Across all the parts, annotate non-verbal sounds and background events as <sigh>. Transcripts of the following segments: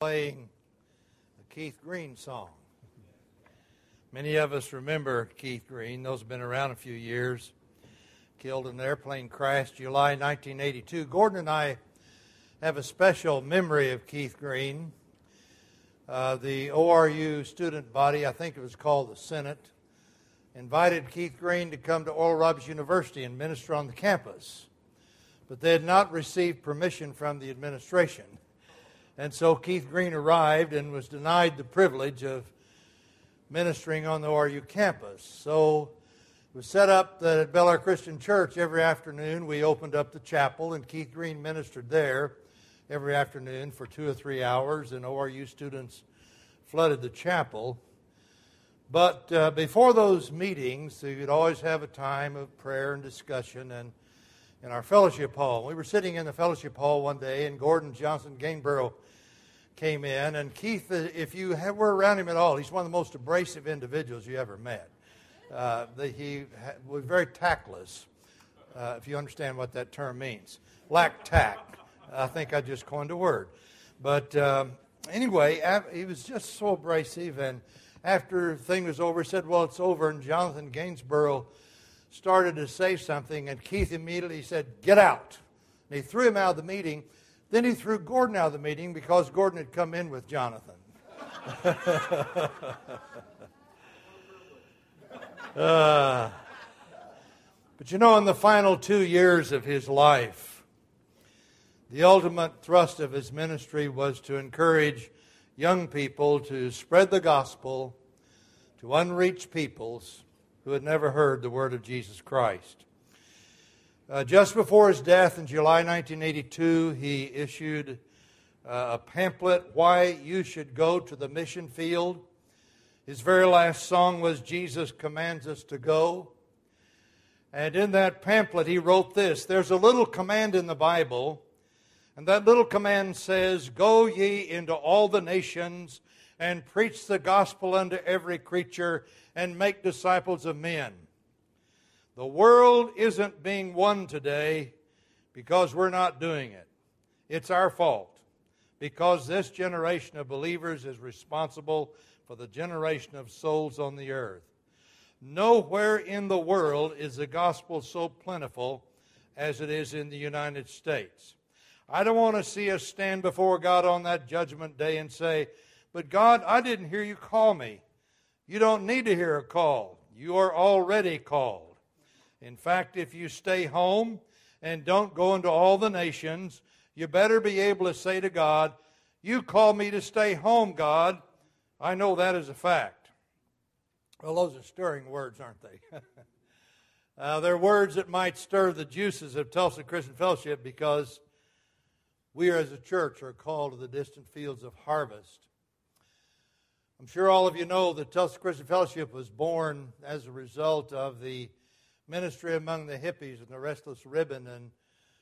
playing a Keith Green song. Many of us remember Keith Green. Those have been around a few years. Killed in an airplane crash July 1982. Gordon and I have a special memory of Keith Green. Uh, the ORU student body, I think it was called the Senate, invited Keith Green to come to Oral Roberts University and minister on the campus. But they had not received permission from the administration. And so Keith Green arrived and was denied the privilege of ministering on the ORU campus. So it was set up that at Bel Air Christian Church every afternoon we opened up the chapel, and Keith Green ministered there every afternoon for two or three hours, and ORU students flooded the chapel. But uh, before those meetings, you'd always have a time of prayer and discussion and in our fellowship hall. We were sitting in the fellowship hall one day, and Gordon Jonathan Gainsborough came in. And Keith, uh, if you were around him at all, he's one of the most abrasive individuals you ever met. Uh, he was very tactless, uh, if you understand what that term means. Lack tact. I think I just coined a word. But um, anyway, he was just so abrasive. And after the thing was over, he said, Well, it's over. And Jonathan Gainsborough started to say something, and Keith immediately said, Get out. And he threw him out of the meeting. Then he threw Gordon out of the meeting because Gordon had come in with Jonathan. <laughs> uh, but you know, in the final two years of his life, the ultimate thrust of his ministry was to encourage young people to spread the gospel to unreached peoples who had never heard the word of Jesus Christ. Uh, just before his death in July 1982, he issued uh, a pamphlet, Why You Should Go to the Mission Field. His very last song was Jesus Commands Us to Go. And in that pamphlet, he wrote this There's a little command in the Bible, and that little command says, Go ye into all the nations and preach the gospel unto every creature and make disciples of men. The world isn't being won today because we're not doing it. It's our fault because this generation of believers is responsible for the generation of souls on the earth. Nowhere in the world is the gospel so plentiful as it is in the United States. I don't want to see us stand before God on that judgment day and say, But God, I didn't hear you call me. You don't need to hear a call. You are already called. In fact, if you stay home and don't go into all the nations, you better be able to say to God, You call me to stay home, God. I know that is a fact. Well, those are stirring words, aren't they? <laughs> uh, they're words that might stir the juices of Tulsa Christian Fellowship because we as a church are called to the distant fields of harvest. I'm sure all of you know that Tulsa Christian Fellowship was born as a result of the ministry among the hippies and the restless ribbon. And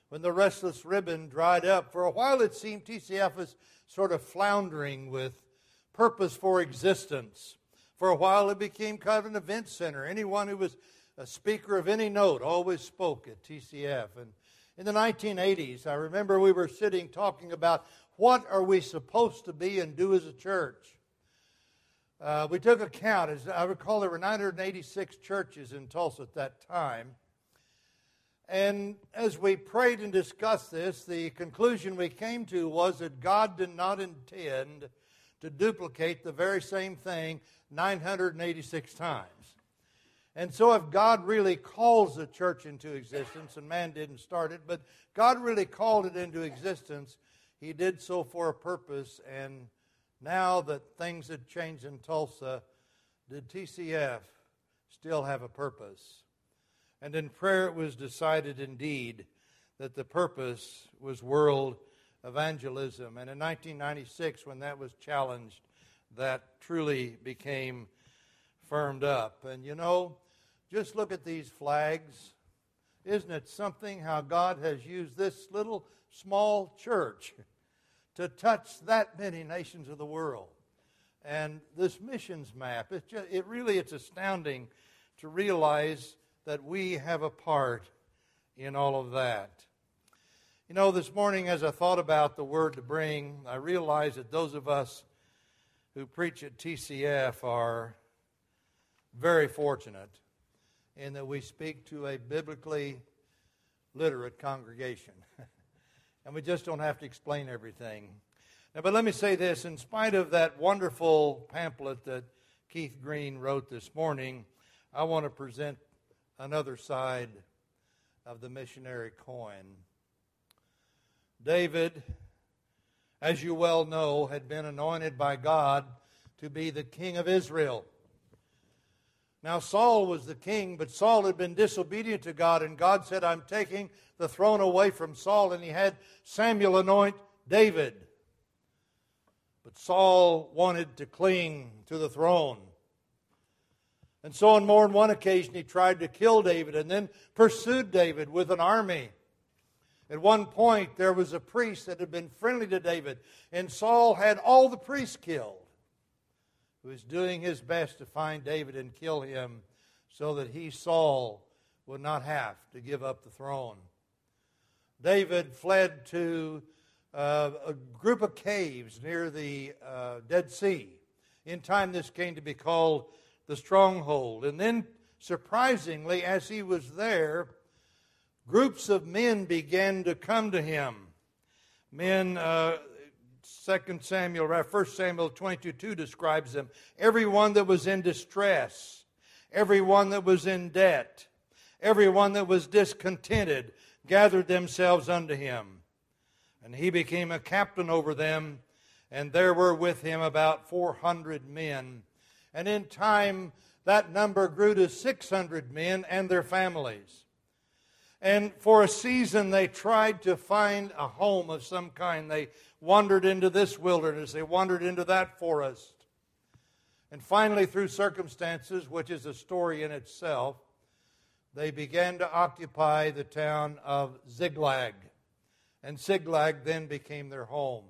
when the restless ribbon dried up, for a while it seemed TCF was sort of floundering with purpose for existence. For a while it became kind of an event center. Anyone who was a speaker of any note always spoke at TCF. And in the 1980s, I remember we were sitting talking about what are we supposed to be and do as a church. Uh, we took a count. As I recall, there were 986 churches in Tulsa at that time. And as we prayed and discussed this, the conclusion we came to was that God did not intend to duplicate the very same thing 986 times. And so, if God really calls the church into existence, and man didn't start it, but God really called it into existence, He did so for a purpose, and now that things had changed in Tulsa, did TCF still have a purpose? And in prayer, it was decided indeed that the purpose was world evangelism. And in 1996, when that was challenged, that truly became firmed up. And you know, just look at these flags. Isn't it something how God has used this little small church to touch that many nations of the world. And this missions map, it's just, it really it's astounding to realize that we have a part in all of that. You know, this morning as I thought about the word to bring, I realized that those of us who preach at TCF are very fortunate in that we speak to a biblically literate congregation. And we just don't have to explain everything. Now, but let me say this in spite of that wonderful pamphlet that Keith Green wrote this morning, I want to present another side of the missionary coin. David, as you well know, had been anointed by God to be the king of Israel. Now, Saul was the king, but Saul had been disobedient to God, and God said, I'm taking the throne away from Saul, and he had Samuel anoint David. But Saul wanted to cling to the throne. And so, on more than one occasion, he tried to kill David and then pursued David with an army. At one point, there was a priest that had been friendly to David, and Saul had all the priests killed, who was doing his best to find David and kill him so that he, Saul, would not have to give up the throne. David fled to uh, a group of caves near the uh, Dead Sea. In time, this came to be called the stronghold. And then, surprisingly, as he was there, groups of men began to come to him. Men, uh, 2 Samuel, 1 Samuel 22 2 describes them. Everyone that was in distress, everyone that was in debt, everyone that was discontented gathered themselves unto him. And he became a captain over them, and there were with him about 400 men and in time, that number grew to 600 men and their families. And for a season, they tried to find a home of some kind. They wandered into this wilderness, they wandered into that forest. And finally, through circumstances, which is a story in itself, they began to occupy the town of Ziklag. And Ziklag then became their home.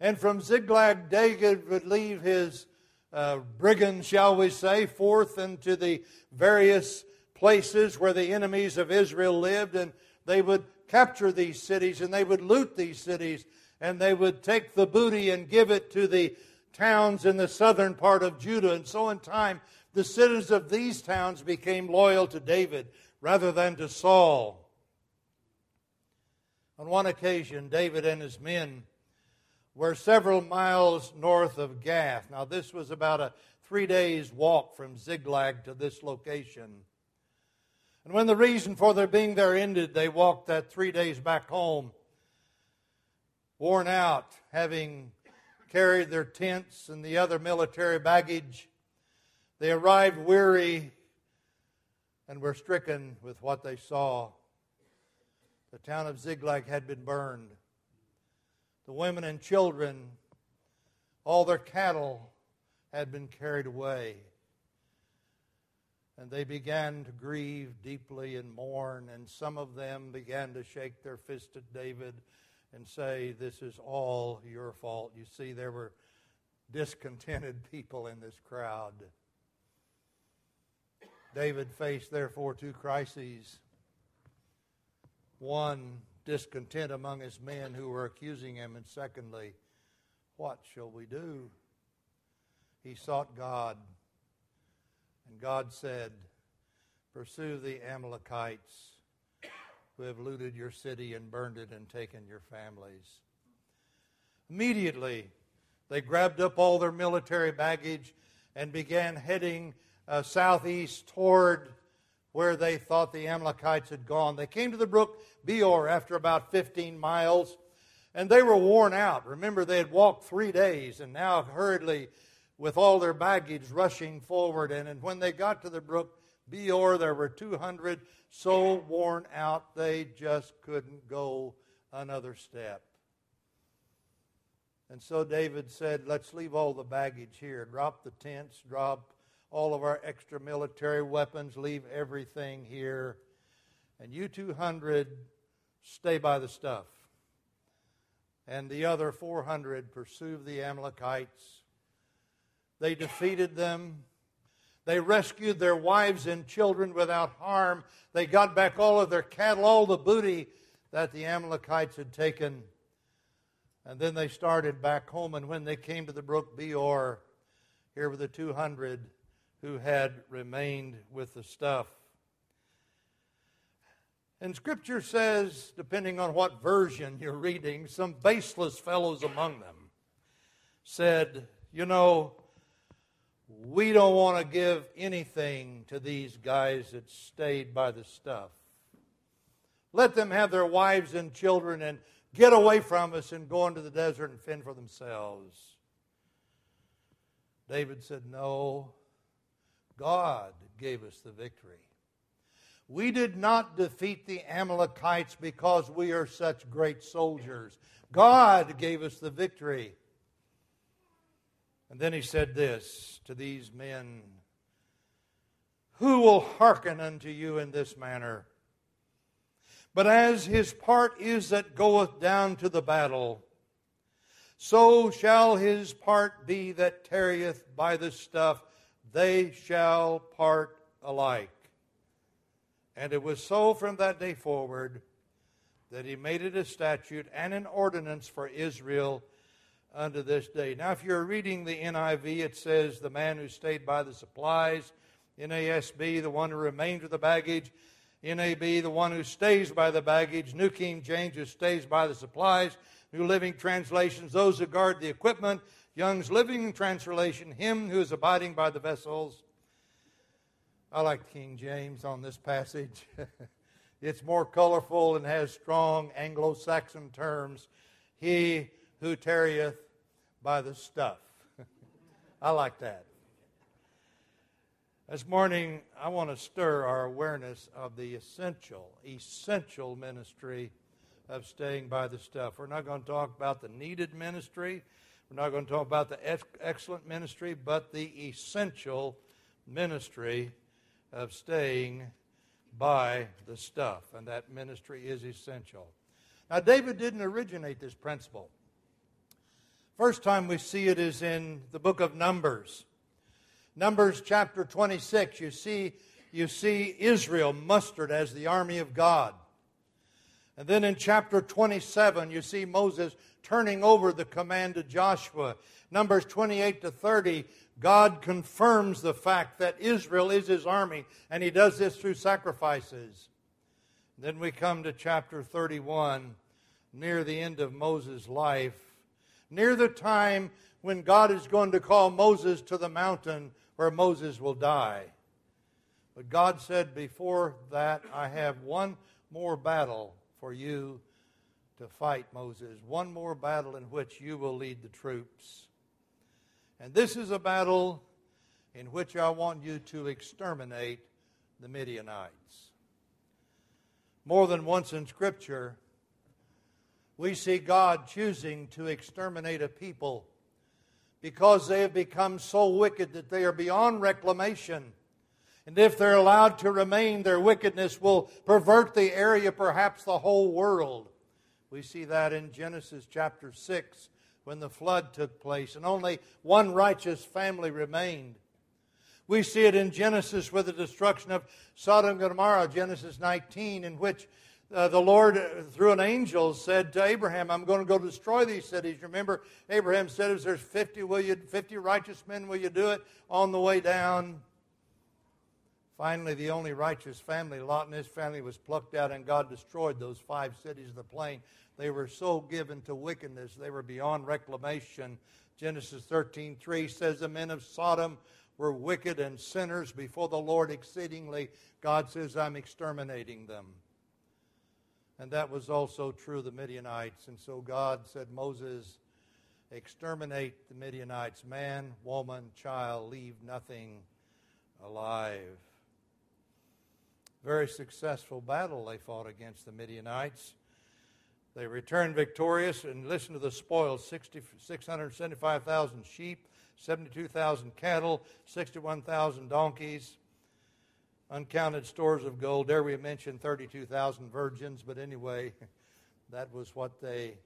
And from Ziklag, David would leave his uh, brigands, shall we say, forth into the various places where the enemies of Israel lived, and they would capture these cities and they would loot these cities and they would take the booty and give it to the towns in the southern part of Judah. And so, in time, the citizens of these towns became loyal to David rather than to Saul. On one occasion, David and his men were several miles north of Gath. Now, this was about a three days walk from Ziklag to this location. And when the reason for their being there ended, they walked that three days back home, worn out, having carried their tents and the other military baggage. They arrived weary and were stricken with what they saw. The town of Ziklag had been burned the women and children, all their cattle had been carried away. And they began to grieve deeply and mourn, and some of them began to shake their fist at David and say, This is all your fault. You see, there were discontented people in this crowd. David faced, therefore, two crises. One, discontent among his men who were accusing him, and secondly, what shall we do? He sought God, and God said, Pursue the Amalekites who have looted your city and burned it and taken your families. Immediately, they grabbed up all their military baggage and began heading uh, southeast toward where they thought the Amalekites had gone. They came to the brook Besor after about 15 miles, and they were worn out. Remember, they had walked three days, and now hurriedly, with all their baggage, rushing forward. And, and when they got to the brook Besor, there were 200 so worn out they just couldn't go another step. And so David said, Let's leave all the baggage here. Drop the tents, drop all of our extra military weapons, leave everything here. And you 200 stay by the stuff. And the other 400 pursue the Amalekites. They defeated them. They rescued their wives and children without harm. They got back all of their cattle, all the booty that the Amalekites had taken. And then they started back home, and when they came to the brook Besor, here were the 200 who had remained with the stuff. And Scripture says, depending on what version you're reading, some baseless fellows among them said, You know, we don't want to give anything to these guys that stayed by the stuff. Let them have their wives and children and get away from us and go into the desert and fend for themselves. David said, No, God gave us the victory. We did not defeat the Amalekites because we are such great soldiers. God gave us the victory. And then he said this to these men Who will hearken unto you in this manner? But as his part is that goeth down to the battle, so shall his part be that tarrieth by the stuff. They shall part alike. And it was so from that day forward that he made it a statute and an ordinance for Israel unto this day. Now, if you're reading the NIV, it says the man who stayed by the supplies. NASB, the one who remained with the baggage. NAB, the one who stays by the baggage. New King James, who stays by the supplies. New Living Translations, those who guard the equipment. Young's Literal Translation, him who is abiding by the vessels. I like King James on this passage. <laughs> it's more colorful and has strong Anglo Saxon terms. He who tarrieth by the stuff. <laughs> I like that. This morning, I want to stir our awareness of the essential, essential ministry of staying by the stuff. We're not going to talk about the needed ministry. We're not going to talk about the excellent ministry, but the essential ministry of staying by the stuff. And that ministry is essential. Now, David didn't originate this principle. First time we see it is in the book of Numbers. Numbers chapter 26, you see, you see Israel mustered as the army of God. And then in chapter 27, you see Moses turning over the command to Joshua. Numbers 28 to 30, God confirms the fact that Israel is his army, and he does this through sacrifices. Then we come to chapter 31, near the end of Moses' life near the time when God is going to call Moses to the mountain where Moses will die. But God said, Before that, I have one more battle for you to fight, Moses. One more battle in which you will lead the troops. And this is a battle in which I want you to exterminate the Midianites. More than once in Scripture, we see God choosing to exterminate a people because they have become so wicked that they are beyond reclamation. And if they're allowed to remain, their wickedness will pervert the area, perhaps the whole world. We see that in Genesis chapter 6 when the flood took place and only one righteous family remained. We see it in Genesis with the destruction of Sodom and Gomorrah, Genesis 19, in which uh, the Lord, uh, through an angel, said to Abraham, I'm going to go destroy these cities. Remember, Abraham said, If there's 50, will you, 50 righteous men, will you do it on the way down? Finally, the only righteous family, Lot and his family, was plucked out, and God destroyed those five cities of the plain. They were so given to wickedness, they were beyond reclamation. Genesis 13:3 says, The men of Sodom were wicked and sinners before the Lord exceedingly. God says, I'm exterminating them. And that was also true of the Midianites. And so God said, Moses, exterminate the Midianites, man, woman, child, leave nothing alive. Very successful battle they fought against the Midianites. They returned victorious and listen to the spoils 675,000 sheep, 72,000 cattle, 61,000 donkeys, uncounted stores of gold. There we mentioned 32,000 virgins, but anyway, <laughs> that was what they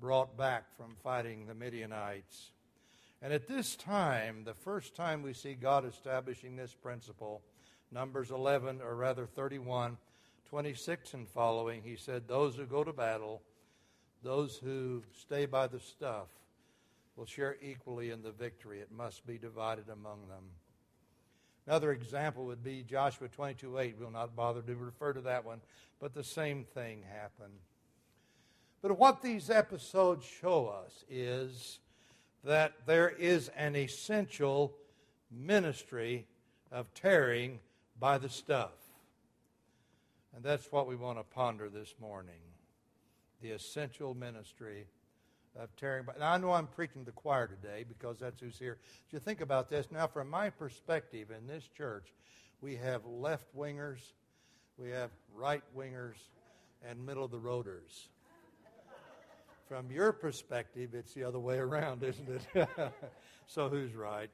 brought back from fighting the Midianites. And at this time, the first time we see God establishing this principle, Numbers 11, or rather 31, 26 and following, he said, Those who go to battle, those who stay by the stuff, will share equally in the victory. It must be divided among them. Another example would be Joshua 22 8. We'll not bother to refer to that one, but the same thing happened. But what these episodes show us is that there is an essential ministry of tearing by the stuff. And that's what we want to ponder this morning the essential ministry of tearing. Now, I know I'm preaching to the choir today because that's who's here. If you think about this, now, from my perspective in this church, we have left wingers, we have right wingers, and middle of the roaders. From your perspective, it's the other way around, isn't it? <laughs> so who's right?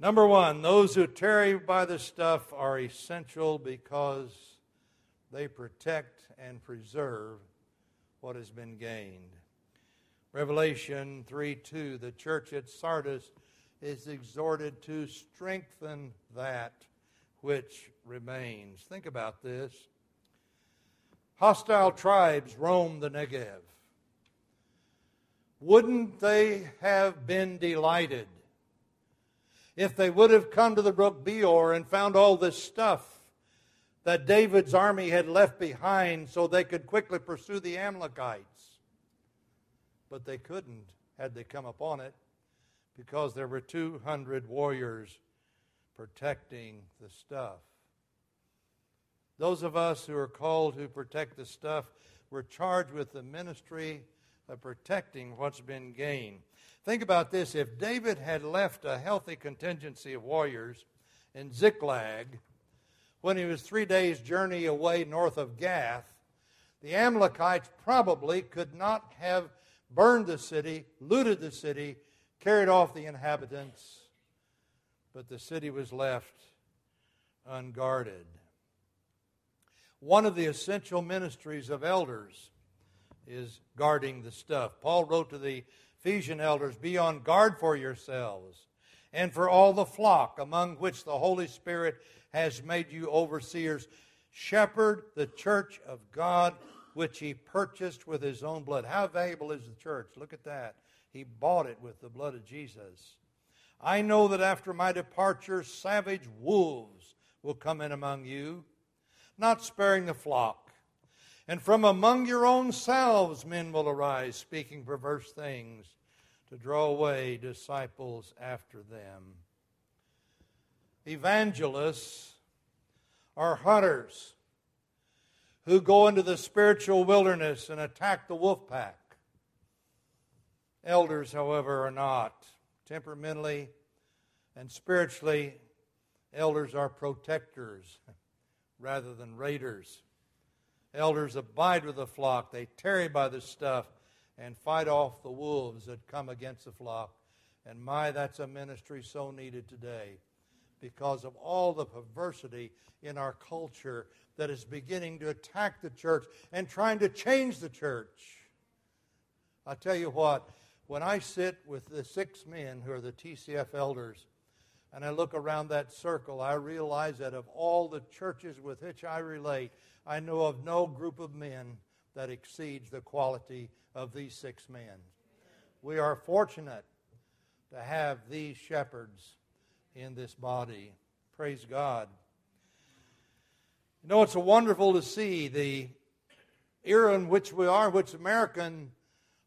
Number one, those who tarry by the stuff are essential because they protect and preserve what has been gained. Revelation 3 2, the church at Sardis is exhorted to strengthen that which remains. Think about this. Hostile tribes roam the Negev. Wouldn't they have been delighted if they would have come to the brook Besor and found all this stuff that David's army had left behind so they could quickly pursue the Amalekites? But they couldn't had they come upon it because there were 200 warriors protecting the stuff. Those of us who are called to protect the stuff, we're charged with the ministry of protecting what's been gained. Think about this if David had left a healthy contingency of warriors in Ziklag when he was three days' journey away north of Gath, the Amalekites probably could not have burned the city, looted the city, carried off the inhabitants, but the city was left unguarded one of the essential ministries of elders is guarding the stuff. Paul wrote to the Ephesian elders Be on guard for yourselves and for all the flock among which the Holy Spirit has made you overseers. Shepherd the church of God which he purchased with his own blood. How valuable is the church? Look at that. He bought it with the blood of Jesus. I know that after my departure, savage wolves will come in among you not sparing the flock. And from among your own selves men will arise, speaking perverse things, to draw away disciples after them. Evangelists are hunters who go into the spiritual wilderness and attack the wolf pack. Elders, however, are not. Temperamentally and spiritually, elders are protectors rather than raiders. Elders abide with the flock, they tarry by the stuff and fight off the wolves that come against the flock. And my, that's a ministry so needed today because of all the perversity in our culture that is beginning to attack the church and trying to change the church. I tell you what, when I sit with the six men who are the TCF elders, and I look around that circle, I realize that of all the churches with which I relate, I know of no group of men that exceeds the quality of these six men. We are fortunate to have these shepherds in this body. Praise God. You know, it's wonderful to see the era in which we are, which Americans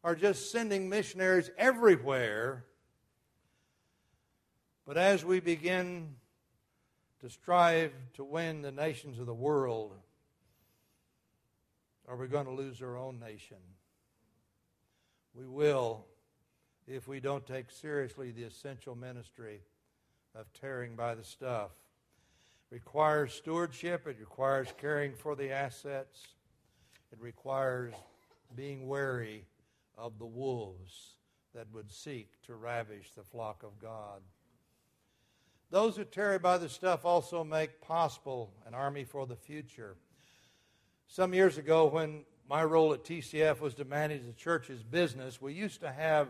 are just sending missionaries everywhere but as we begin to strive to win the nations of the world, are we going to lose our own nation? We will if we don't take seriously the essential ministry of tearing by the stuff. It requires stewardship, it requires caring for the assets, it requires being wary of the wolves that would seek to ravish the flock of God. Those who tarry by the stuff also make possible an army for the future. Some years ago, when my role at TCF was to manage the church's business, we used to have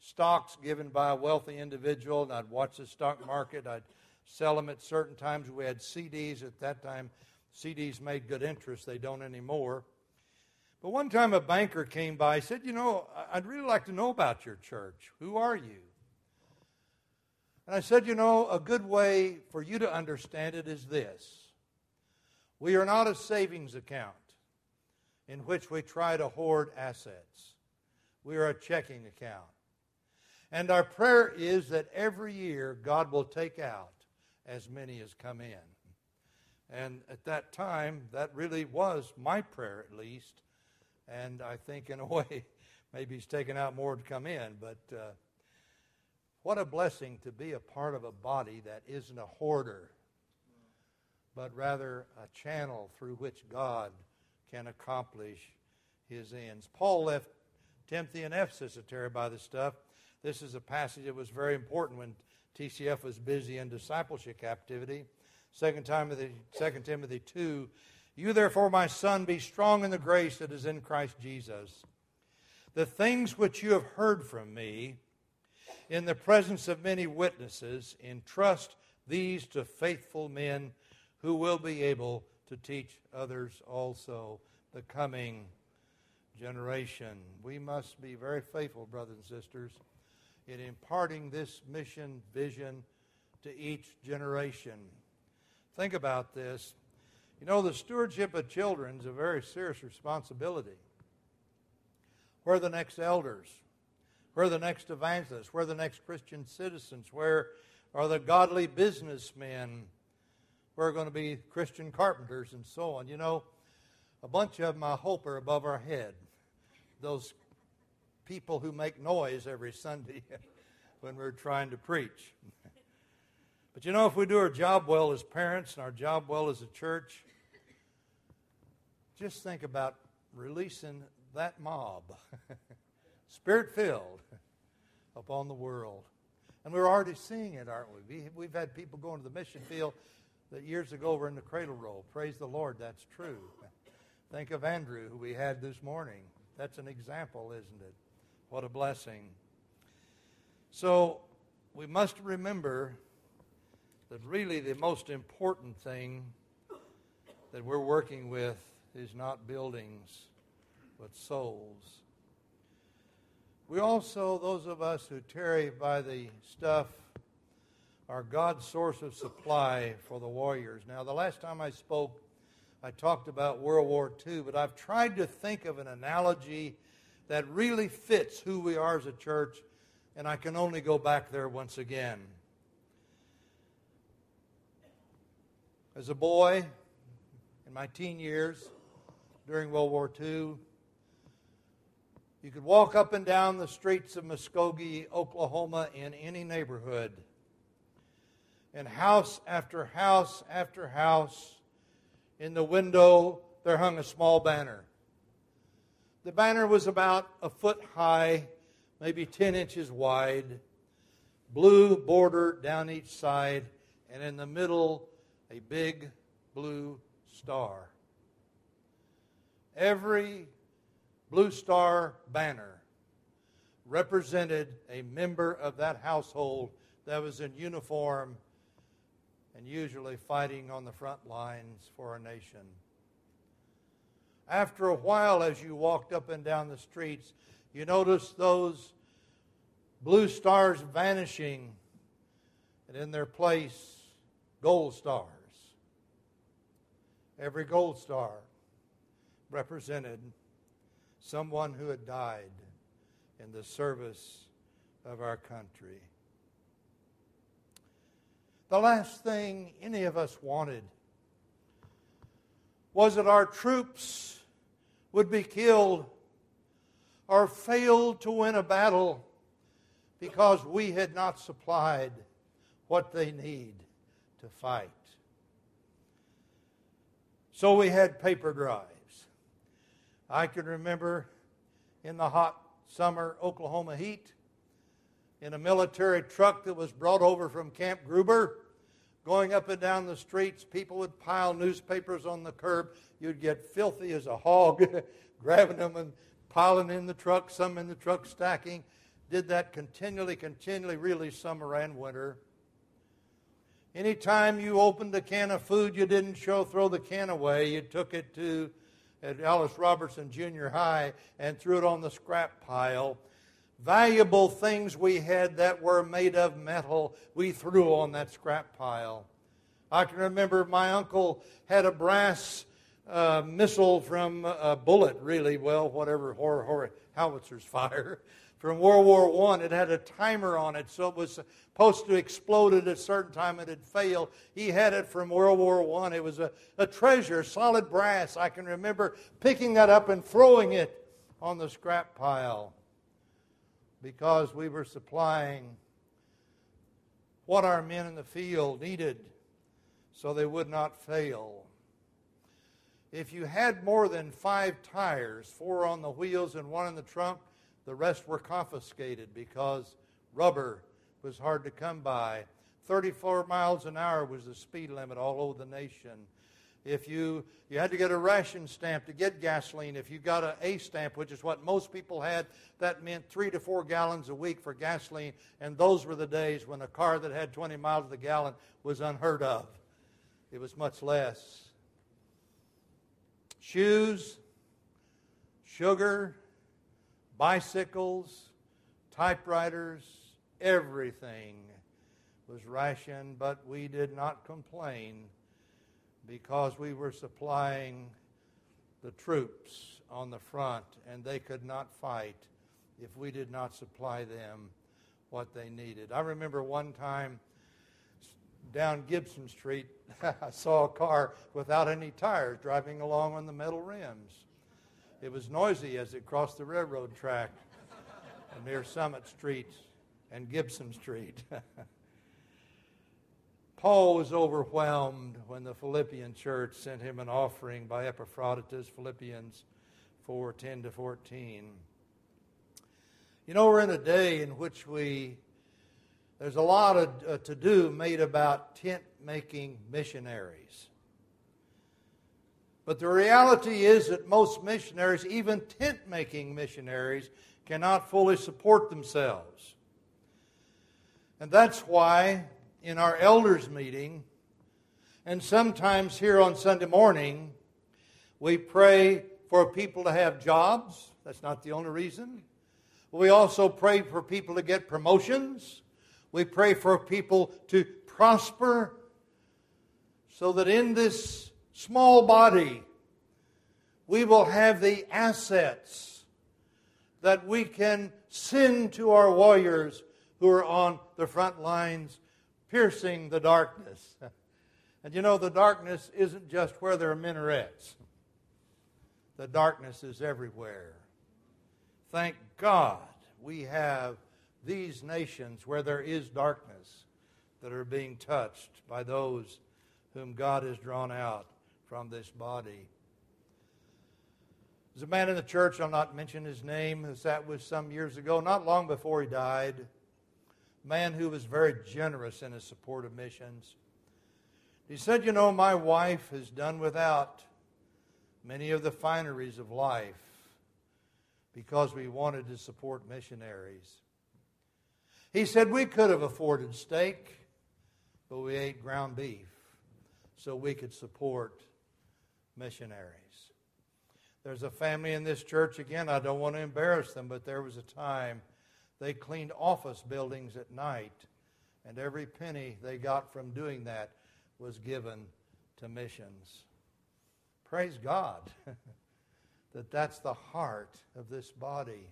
stocks given by a wealthy individual, and I'd watch the stock market. I'd sell them at certain times. We had CDs at that time. CDs made good interest. They don't anymore. But one time a banker came by, said, You know, I'd really like to know about your church. Who are you? And I said, You know, a good way for you to understand it is this we are not a savings account in which we try to hoard assets, we are a checking account. And our prayer is that every year God will take out as many as come in. And at that time, that really was my prayer, at least. And I think, in a <laughs> way, maybe He's taken out more to come in. But uh, what a blessing to be a part of a body that isn't a hoarder, but rather a channel through which God can accomplish His ends. Paul left Timothy in Ephesus to by the stuff. This is a passage that was very important when TCF was busy in discipleship captivity. 2 Timothy, 2 Timothy 2. You therefore, my son, be strong in the grace that is in Christ Jesus. The things which you have heard from me in the presence of many witnesses, entrust these to faithful men who will be able to teach others also the coming generation. We must be very faithful, brothers and sisters, in imparting this mission vision to each generation. Think about this. You know, the stewardship of children is a very serious responsibility. Where are the next elders? Where are the next evangelists? Where are the next Christian citizens? Where are the godly businessmen? Where are going to be Christian carpenters and so on? You know, a bunch of them, I hope, are above our head. Those people who make noise every Sunday <laughs> when we're trying to preach. <laughs> But you know, if we do our job well as parents and our job well as a church, just think about releasing that mob, <laughs> spirit filled, upon the world. And we're already seeing it, aren't we? We've had people going to the mission field that years ago were in the cradle roll. Praise the Lord, that's true. Think of Andrew, who we had this morning. That's an example, isn't it? What a blessing. So we must remember that really the most important thing that we're working with is not buildings, but souls. We also, those of us who tarry by the stuff, are God's source of supply for the warriors. Now, the last time I spoke, I talked about World War II, but I've tried to think of an analogy that really fits who we are as a church, and I can only go back there once again. As a boy, in my teen years, during World War II, you could walk up and down the streets of Muskogee, Oklahoma, in any neighborhood. And house after house after house, in the window, there hung a small banner. The banner was about a foot high, maybe 10 inches wide, blue border down each side, and in the middle, a big blue star. Every blue star banner represented a member of that household that was in uniform and usually fighting on the front lines for our nation. After a while, as you walked up and down the streets, you noticed those blue stars vanishing, and in their place, gold stars. Every gold star represented someone who had died in the service of our country. The last thing any of us wanted was that our troops would be killed or failed to win a battle because we had not supplied what they need to fight. So we had paper drives. I can remember in the hot summer Oklahoma heat, in a military truck that was brought over from Camp Gruber, going up and down the streets, people would pile newspapers on the curb. You'd get filthy as a hog, <laughs> grabbing them and piling in the truck, some in the truck stacking. Did that continually, continually, really summer and winter. Anytime you opened a can of food, you didn't show throw the can away. You took it to at Alice Robertson Junior High and threw it on the scrap pile. Valuable things we had that were made of metal, we threw on that scrap pile. I can remember my uncle had a brass uh, missile from a bullet, really, well, whatever, horror, horror, howitzers <laughs> fire from World War One. It had a timer on it, so it was supposed to explode at a certain time it failed. He had it from World War One. It was a, a treasure, solid brass. I can remember picking that up and throwing it on the scrap pile because we were supplying what our men in the field needed so they would not fail. If you had more than five tires, four on the wheels and one in the trunk, the rest were confiscated because rubber was hard to come by. 34 miles an hour was the speed limit all over the nation. If you, you had to get a ration stamp to get gasoline, if you got an A stamp, which is what most people had, that meant three to four gallons a week for gasoline. And those were the days when a car that had 20 miles to the gallon was unheard of. It was much less. Shoes, sugar, bicycles, typewriters, everything was rationed, but we did not complain because we were supplying the troops on the front, and they could not fight if we did not supply them what they needed. I remember one time down Gibson Street, <laughs> I saw a car without any tires driving along on the metal rims. It was noisy as it crossed the railroad track <laughs> near Summit Street and Gibson Street. <laughs> Paul was overwhelmed when the Philippian church sent him an offering by Epaphroditus, Philippians 4 10 to 14. You know, we're in a day in which we, there's a lot of uh, to do made about tent making missionaries. But the reality is that most missionaries, even tent making missionaries, cannot fully support themselves. And that's why in our elders' meeting, and sometimes here on Sunday morning, we pray for people to have jobs. That's not the only reason. We also pray for people to get promotions. We pray for people to prosper so that in this small body, we will have the assets that we can send to our warriors who are on the front lines piercing the darkness. <laughs> And you know, the darkness isn't just where there are minarets, the darkness is everywhere. Thank God we have these nations where there is darkness that are being touched by those whom God has drawn out from this body. There's a man in the church, I'll not mention his name, that was some years ago, not long before he died. Man who was very generous in his support of missions. He said, You know, my wife has done without many of the fineries of life because we wanted to support missionaries. He said, We could have afforded steak, but we ate ground beef so we could support missionaries. There's a family in this church, again, I don't want to embarrass them, but there was a time they cleaned office buildings at night, and every penny they got from doing that was given to missions. Praise God <laughs> that that's the heart of this body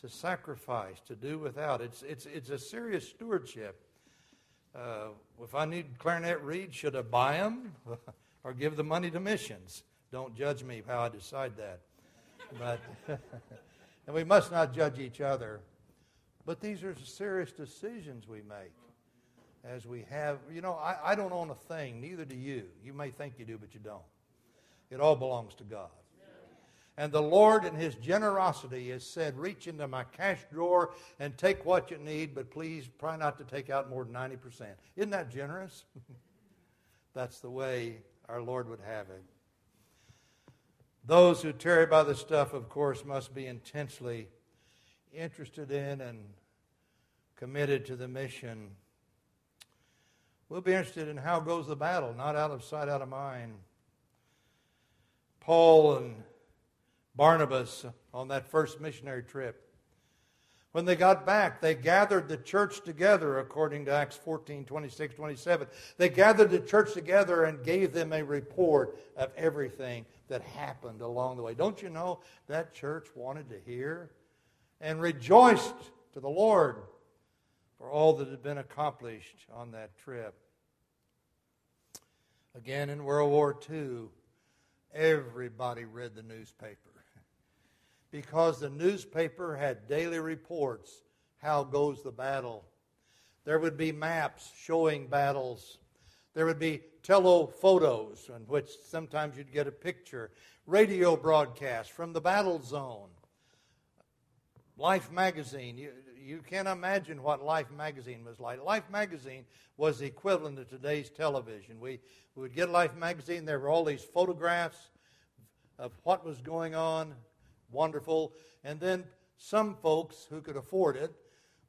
to sacrifice, to do without. It's, it's, it's a serious stewardship. Uh, if I need clarinet reeds, should I buy them <laughs> or give the money to missions? Don't judge me how I decide that. But <laughs> and we must not judge each other. But these are serious decisions we make as we have. You know, I, I don't own a thing, neither do you. You may think you do, but you don't. It all belongs to God. And the Lord, in His generosity, has said, Reach into my cash drawer and take what you need, but please try not to take out more than 90%. Isn't that generous? <laughs> That's the way our Lord would have it. Those who tarry by the stuff, of course, must be intensely interested in and committed to the mission. We'll be interested in how goes the battle, not out of sight, out of mind. Paul and Barnabas on that first missionary trip. When they got back, they gathered the church together, according to Acts 14 26, 27. They gathered the church together and gave them a report of everything that happened along the way. Don't you know that church wanted to hear and rejoiced to the Lord for all that had been accomplished on that trip? Again, in World War II, everybody read the newspaper because the newspaper had daily reports how goes the battle. There would be maps showing battles. There would be telephotos in which sometimes you'd get a picture, radio broadcasts from the battle zone. Life magazine, you, you can't imagine what Life magazine was like. Life magazine was the equivalent of today's television. We, we would get Life magazine, there were all these photographs of what was going on, wonderful. And then some folks who could afford it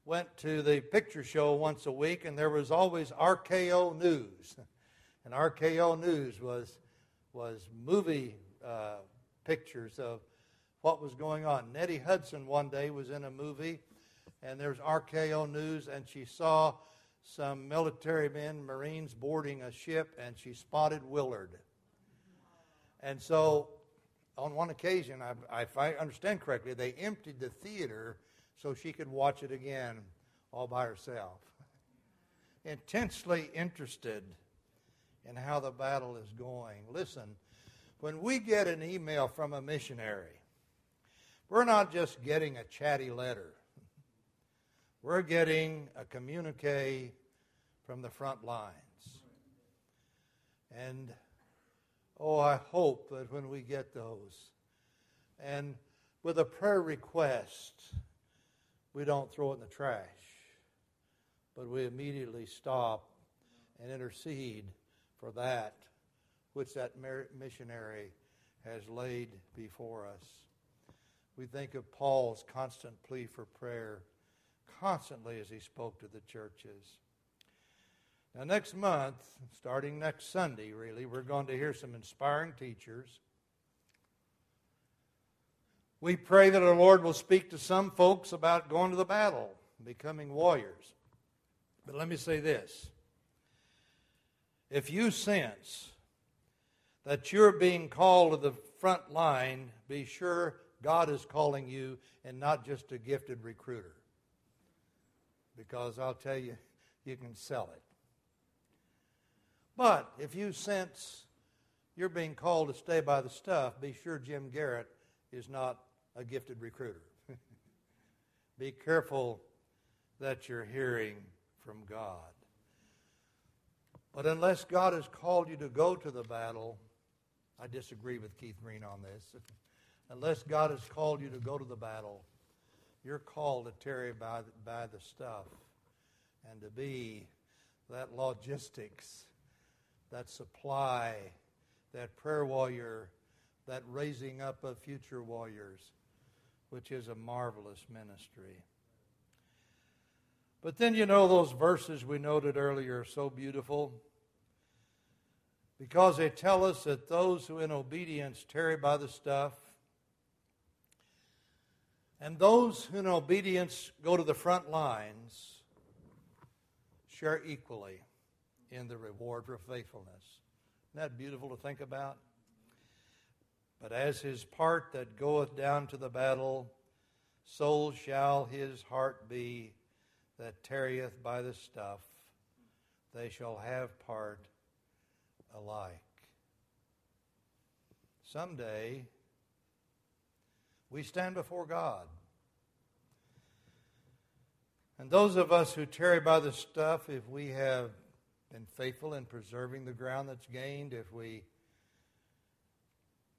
went to the picture show once a week, and there was always RKO News. <laughs> And RKO News was, was movie uh, pictures of what was going on. Nettie Hudson one day was in a movie, and there's RKO News, and she saw some military men, Marines, boarding a ship, and she spotted Willard. And so on one occasion, I, if I understand correctly, they emptied the theater so she could watch it again all by herself. Intensely interested in how the battle is going. Listen, when we get an email from a missionary, we're not just getting a chatty letter. We're getting a communique from the front lines. And Oh, I hope that when we get those, and with a prayer request, we don't throw it in the trash, but we immediately stop and intercede for that which that missionary has laid before us. We think of Paul's constant plea for prayer constantly as he spoke to the churches. Now, next month, starting next Sunday, really, we're going to hear some inspiring teachers. We pray that our Lord will speak to some folks about going to the battle, becoming warriors. But let me say this if you sense that you're being called to the front line, be sure God is calling you and not just a gifted recruiter. Because I'll tell you, you can sell it. But if you sense you're being called to stay by the stuff, be sure Jim Garrett is not a gifted recruiter. <laughs> be careful that you're hearing from God. But unless God has called you to go to the battle, I disagree with Keith Green on this. <laughs> unless God has called you to go to the battle, you're called to tarry by the, by the stuff and to be that logistics that supply, that prayer warrior, that raising up of future warriors, which is a marvelous ministry. But then, you know, those verses we noted earlier are so beautiful because they tell us that those who in obedience tarry by the stuff, and those who in obedience go to the front lines share equally in the reward for faithfulness. Isn't that beautiful to think about? But as his part that goeth down to the battle, so shall his heart be that tarrieth by the stuff. They shall have part alike. Someday, we stand before God. And those of us who tarry by the stuff, if we have been faithful in preserving the ground that's gained, if we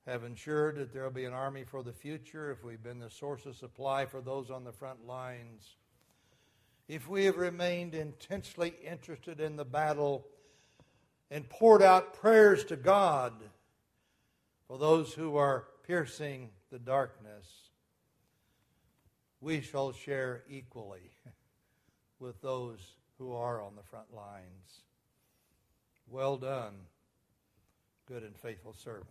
have ensured that there will be an army for the future, if we've been the source of supply for those on the front lines, if we have remained intensely interested in the battle and poured out prayers to God for those who are piercing the darkness, we shall share equally <laughs> with those who are on the front lines. Well done, good and faithful servant.